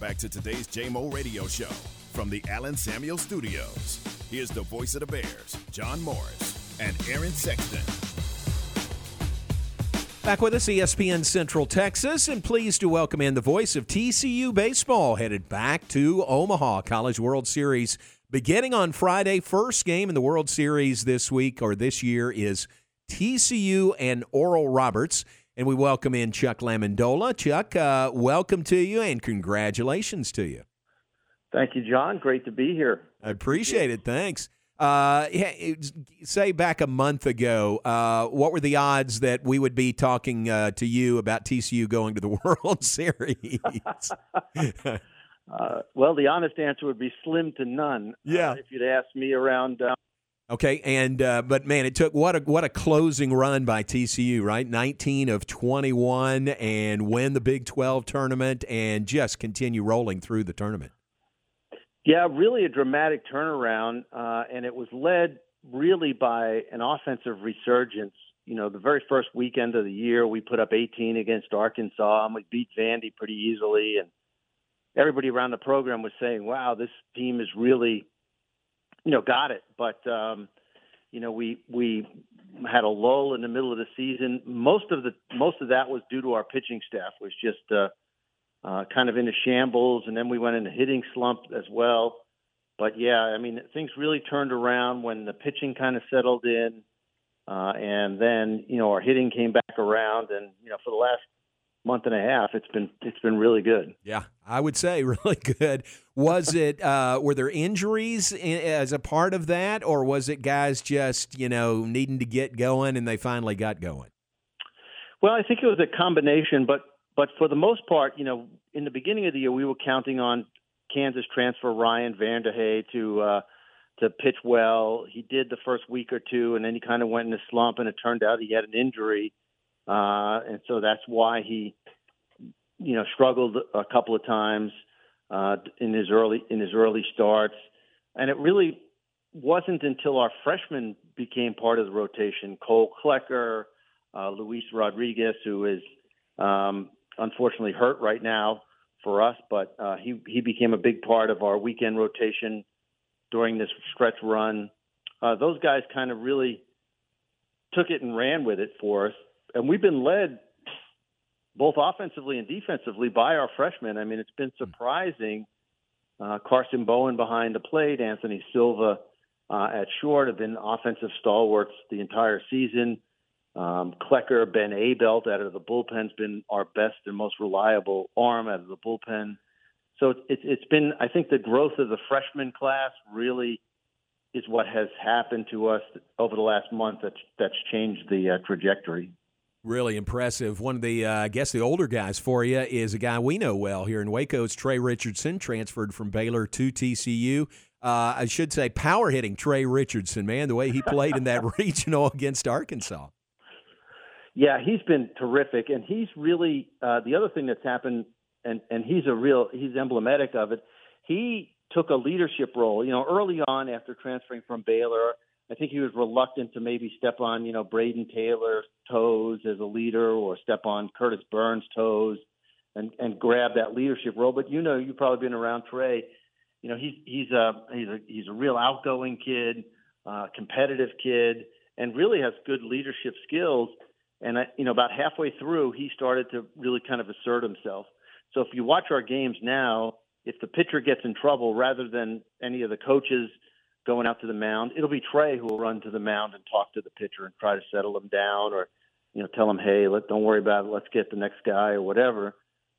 back to today's JMO Radio Show from the Allen Samuel Studios. Here's the voice of the Bears, John Morris and Aaron Sexton. Back with us, ESPN Central Texas, and pleased to welcome in the voice of TCU baseball, headed back to Omaha College World Series beginning on Friday. First game in the World Series this week or this year is TCU and Oral Roberts. And we welcome in Chuck LaMendola. Chuck, uh, welcome to you and congratulations to you. Thank you, John. Great to be here. I appreciate it. Thanks. Uh, say back a month ago, uh, what were the odds that we would be talking uh, to you about TCU going to the World Series? Uh, well, the honest answer would be slim to none. Uh, yeah. if you'd asked me around. Uh, okay, and but man, it took what a what a closing run by TCU, right? Nineteen of twenty one, and win the Big Twelve tournament, and just continue rolling through the tournament. Yeah, really a dramatic turnaround, uh, and it was led really by an offensive resurgence. You know, the very first weekend of the year, we put up 18 against Arkansas, and we beat Vandy pretty easily. And everybody around the program was saying, "Wow, this team is really, you know, got it." But um, you know, we we had a lull in the middle of the season. Most of the most of that was due to our pitching staff was just uh, uh, kind of into shambles, and then we went into hitting slump as well. But yeah, I mean, things really turned around when the pitching kind of settled in, uh, and then you know our hitting came back around, and you know for the last month and a half, it's been it's been really good. Yeah, I would say really good. Was it? Uh, were there injuries as a part of that, or was it guys just you know needing to get going and they finally got going? Well, I think it was a combination, but but for the most part, you know, in the beginning of the year, we were counting on Kansas transfer Ryan Vanderhei to uh, to pitch well. He did the first week or two, and then he kind of went in a slump, and it turned out he had an injury, uh, and so that's why he, you know, struggled a couple of times uh, in his early in his early starts, and it really wasn't until our freshmen became part of the rotation. Cole Klecker, uh, Luis Rodriguez, who is um, unfortunately hurt right now for us, but uh, he he became a big part of our weekend rotation during this stretch run. Uh, those guys kind of really took it and ran with it for us, and we've been led both offensively and defensively by our freshmen. I mean, it's been surprising. Uh, Karson Bowen behind the plate, Anthony Silva uh, at short have been offensive stalwarts the entire season. Um, Klecker, Ben Abeldt out of the bullpen has been our best and most reliable arm out of the bullpen. So it's it's been I think the growth of the freshman class really is what has happened to us over the last month that's that's changed the uh, trajectory. Really impressive. One of the, uh, I guess, the older guys for you is a guy we know well here in Waco. It's Trey Richardson, transferred from Baylor to TCU. Uh, I should say, power hitting Trey Richardson, man, the way he played in that regional against Arkansas. Yeah, he's been terrific, and he's really uh, the other thing that's happened, and and he's a real he's emblematic of it. He took a leadership role. You know, early on after transferring from Baylor, I think he was reluctant to maybe step on you know Brayden Taylor's toes as a leader, or step on Curtis Burns' toes, and and grab that leadership role. But you know, you've probably been around Trey. You know, he's he's a he's a he's a real outgoing kid, uh, competitive kid, and really has good leadership skills and I, you know, about halfway through, he started to really kind of assert himself. So if you watch our games now, if the pitcher gets in trouble, rather than any of the coaches going out to the mound, it'll be Trey who will run to the mound and talk to the pitcher and try to settle him down, or you know, tell him, hey, let don't worry about it, let's get the next guy or whatever.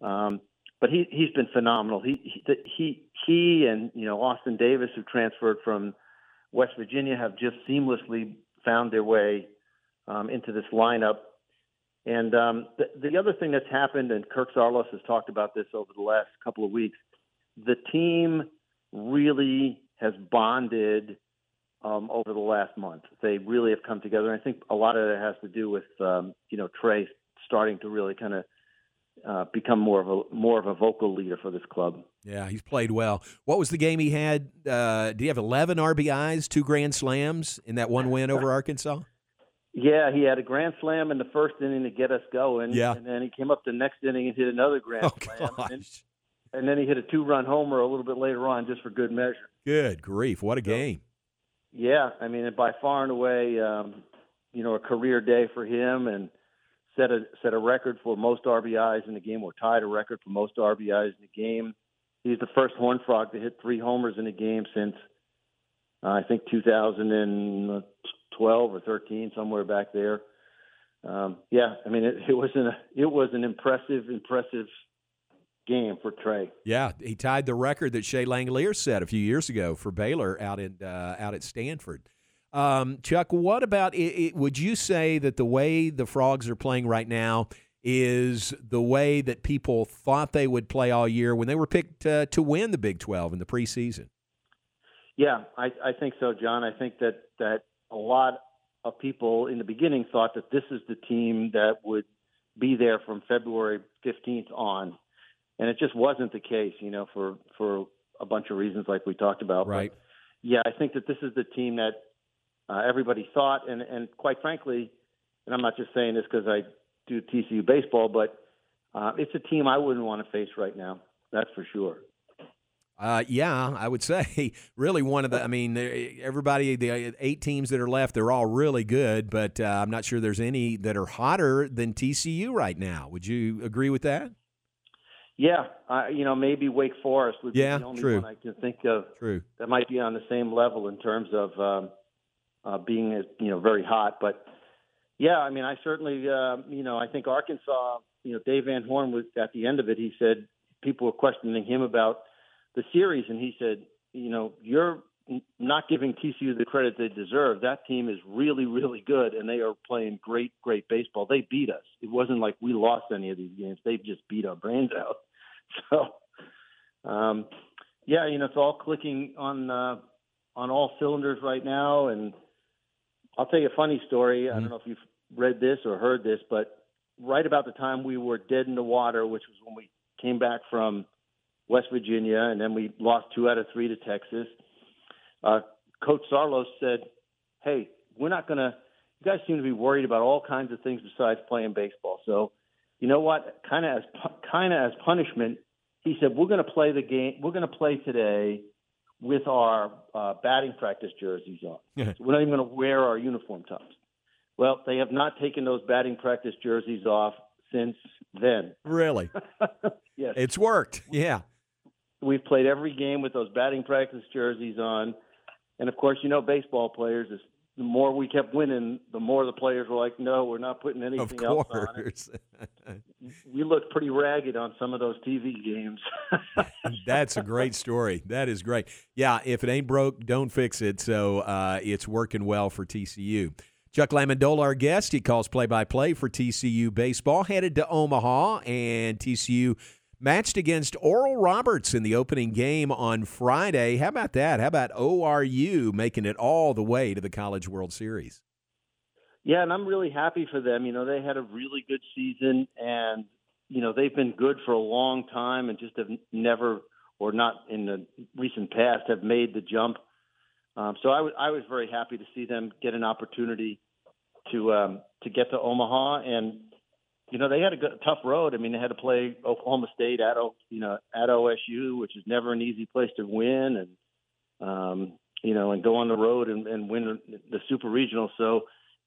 Um, but he he's been phenomenal. He he he, and you know Austin Davis, who transferred from West Virginia, have just seamlessly found their way um, into this lineup. And um, the, the other thing that's happened, and Kirk Saarloos has talked about this over the last couple of weeks, the team really has bonded um, over the last month. They really have come together. And I think a lot of it has to do with um, you know Trey starting to really kind of uh, become more of a more of a vocal leader for this club. Yeah, he's played well. What was the game he had? Uh, did he have 11 RBIs, two grand slams in that one win over Arkansas? Yeah, he had a grand slam in the first inning to get us going. Yeah. And then he came up the next inning and hit another grand oh, slam. Gosh. And, then he hit a two-run homer a little bit later on, just for good measure. Good grief! What a game! Yeah, I mean, by far and away, um, you know, a career day for him, and set a set a record for most RBIs in the game, or tied a record for most RBIs in the game. He's the first Horn Frog to hit three homers in a game since uh, I think 2012 or 13, somewhere back there. Um, yeah, I mean, it, it was an it was an impressive, impressive game for Trey. Yeah, he tied the record that Shea Langeliers set a few years ago for Baylor out in uh, out at Stanford. Um, Chuck, what about it, it, Would you say that the way the Frogs are playing right now is the way that people thought they would play all year when they were picked uh, to win the Big 12 in the preseason? Yeah, I, I think so, John. I think that that a lot of people in the beginning thought that this is the team that would be there from February 15th on and it just wasn't the case, you know, for for a bunch of reasons like we talked about. Right. But yeah, I think that this is the team that uh, everybody thought, and and quite frankly, and I'm not just saying this because I do TCU baseball, but uh, it's a team I wouldn't want to face right now. That's for sure. Uh, yeah, I would say really one of the. I mean, everybody, the eight teams that are left, they're all really good, but uh, I'm not sure there's any that are hotter than TCU right now. Would you agree with that? Yeah, uh, you know, maybe Wake Forest would yeah, be the only true. one I can think of. True. That might be on the same level in terms of um, uh, being, you know, very hot. But yeah, I mean, I certainly, uh, you know, I think Arkansas, you know, Dave Van Horn was at the end of it. He said people were questioning him about the series, and he said, you know, you're not giving TCU the credit they deserve. That team is really, really good, and they are playing great, great baseball. They beat us. It wasn't like we lost any of these games. They've just beat our brains out. So, um, yeah, you know, it's all clicking on uh, on all cylinders right now. And I'll tell you a funny story. Mm-hmm. I don't know if you've read this or heard this, but right about the time we were dead in the water, which was when we came back from West Virginia, and then we lost two out of three to Texas uh, Coach Saarloos said, "Hey, we're not going to. You guys seem to be worried about all kinds of things besides playing baseball. So, you know what? Kind of as kind of as punishment, he said we're going to play the game. We're going to play today with our uh, batting practice jerseys on. so we're not even going to wear our uniform tops. Well, they have not taken those batting practice jerseys off since then. Really? yes. It's worked. Yeah. We've played every game with those batting practice jerseys on. And of course, you know, baseball players is the more we kept winning, the more the players were like, "No, we're not putting anything else on it." we looked pretty ragged on some of those TV games. That's a great story. That is great. Yeah, if it ain't broke, don't fix it. So uh, it's working well for TCU. Chuck LaMendola, our guest, he calls play-by-play for TCU baseball. Headed to Omaha, and TCU matched against Oral Roberts in the opening game on Friday. How about that? How about ORU making it all the way to the College World Series? Yeah, and I'm really happy for them. You know, they had a really good season, and you know they've been good for a long time, and just have never, or not in the recent past, have made the jump. Um, so I, w- I was very happy to see them get an opportunity to um, to get to Omaha, and you know, they had a good, tough road. I mean, they had to play Oklahoma State at, you know, at OSU, which is never an easy place to win, and um, you know, and go on the road and, and win the Super Regional. So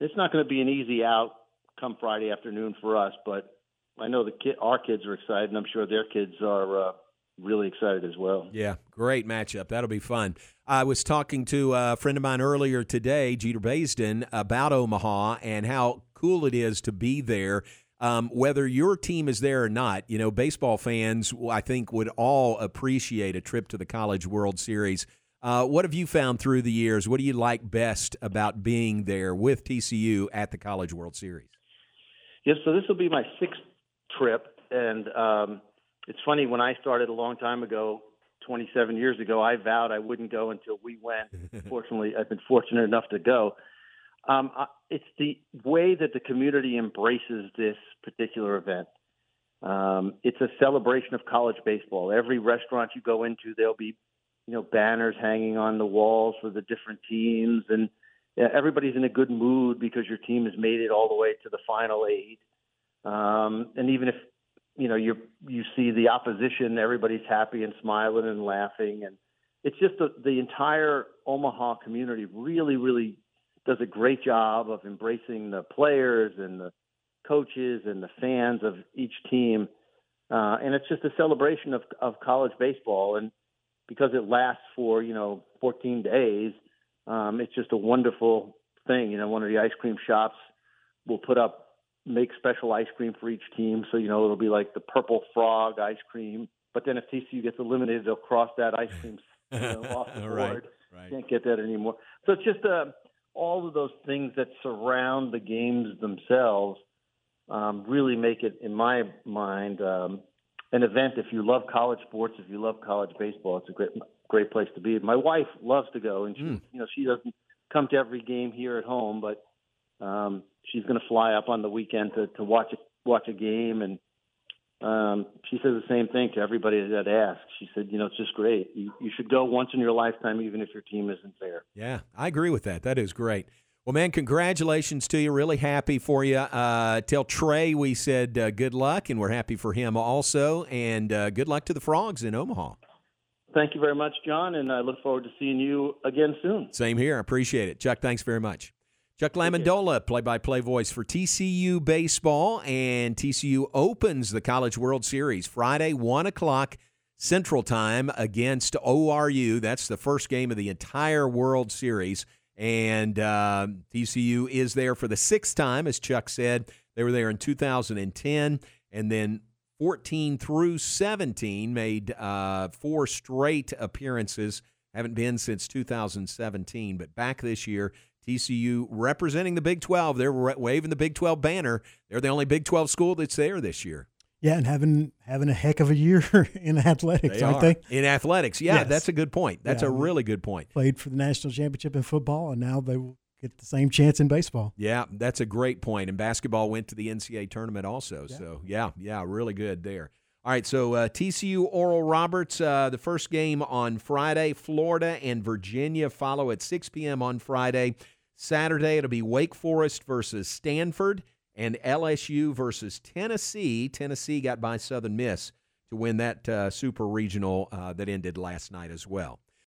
it's not going to be an easy out come Friday afternoon for us. But I know the kid, our kids are excited, and I'm sure their kids are. Uh, really excited as well. Yeah, great matchup. That'll be fun. I was talking to a friend of mine earlier today, Jeter Baisden, about Omaha and how cool it is to be there um, whether your team is there or not, you know, baseball fans, I think, would all appreciate a trip to the College World Series. Uh, what have you found through the years? What do you like best about being there with TCU at the College World Series? Yes, so this will be my sixth trip, and um, it's funny when I started a long time ago, 27 years ago, I vowed I wouldn't go until we went. Fortunately, I've been fortunate enough to go. Um, it's the way that the community embraces this particular event. Um, it's a celebration of college baseball. Every restaurant you go into, there'll be, you know, banners hanging on the walls for the different teams, and everybody's in a good mood because your team has made it all the way to the final eight. Um, and even if you know you you see the opposition, everybody's happy and smiling and laughing, and it's just the, the entire Omaha community really really does a great job of embracing the players and the coaches and the fans of each team. Uh, and it's just a celebration of, of college baseball. And because it lasts for, you know, 14 days, um, it's just a wonderful thing. You know, one of the ice cream shops will put up, make special ice cream for each team. So, you know, it'll be like the purple frog ice cream. But then if TCU gets eliminated, they'll cross that ice cream you know, off the board. right, right. Can't get that anymore. So it's just uh, all of those things that surround the games themselves um, really make it, in my mind, um, an event. If you love college sports, if you love college baseball, it's a great great place to be. My wife loves to go, and she, mm. you know, she doesn't come to every game here at home, but um, she's going to fly up on the weekend to to watch a, watch a game and um, she says the same thing to everybody that asks. She said, you know, it's just great. You, you should go once in your lifetime, even if your team isn't there. Yeah, I agree with that. That is great. Well, man, congratulations to you. Really happy for you. Uh, tell Trey we said uh, good luck, and we're happy for him also. And uh, good luck to the Frogs in Omaha. Thank you very much, John, and I look forward to seeing you again soon. Same here. I appreciate it. Chuck, thanks very much. Chuck LaMendola, play by play voice for TCU Baseball, and TCU opens the College World Series Friday, 1 o'clock Central Time against ORU. That's the first game of the entire World Series. And uh, TCU is there for the sixth time, as Chuck said. They were there in 2010, and then 14 through 17 made uh, four straight appearances. Haven't been since 2017, but back this year TCU representing the Big 12. They're waving the Big 12 banner. They're the only Big 12 school that's there this year. Yeah, and having having a heck of a year in athletics, they aren't are. they? In athletics, yeah, yes. that's a good point. That's yeah, a really good point. Played for the national championship in football, and now they will get the same chance in baseball. Yeah, that's a great point. And basketball went to the NCAA tournament also. Yeah. So yeah, yeah, really good there. All right, so uh, TCU Oral Roberts, uh, the first game on Friday. Florida and Virginia follow at 6 p.m. on Friday. Saturday, it'll be Wake Forest versus Stanford and LSU versus Tennessee. Tennessee got by Southern Miss to win that uh, super regional uh, that ended last night as well.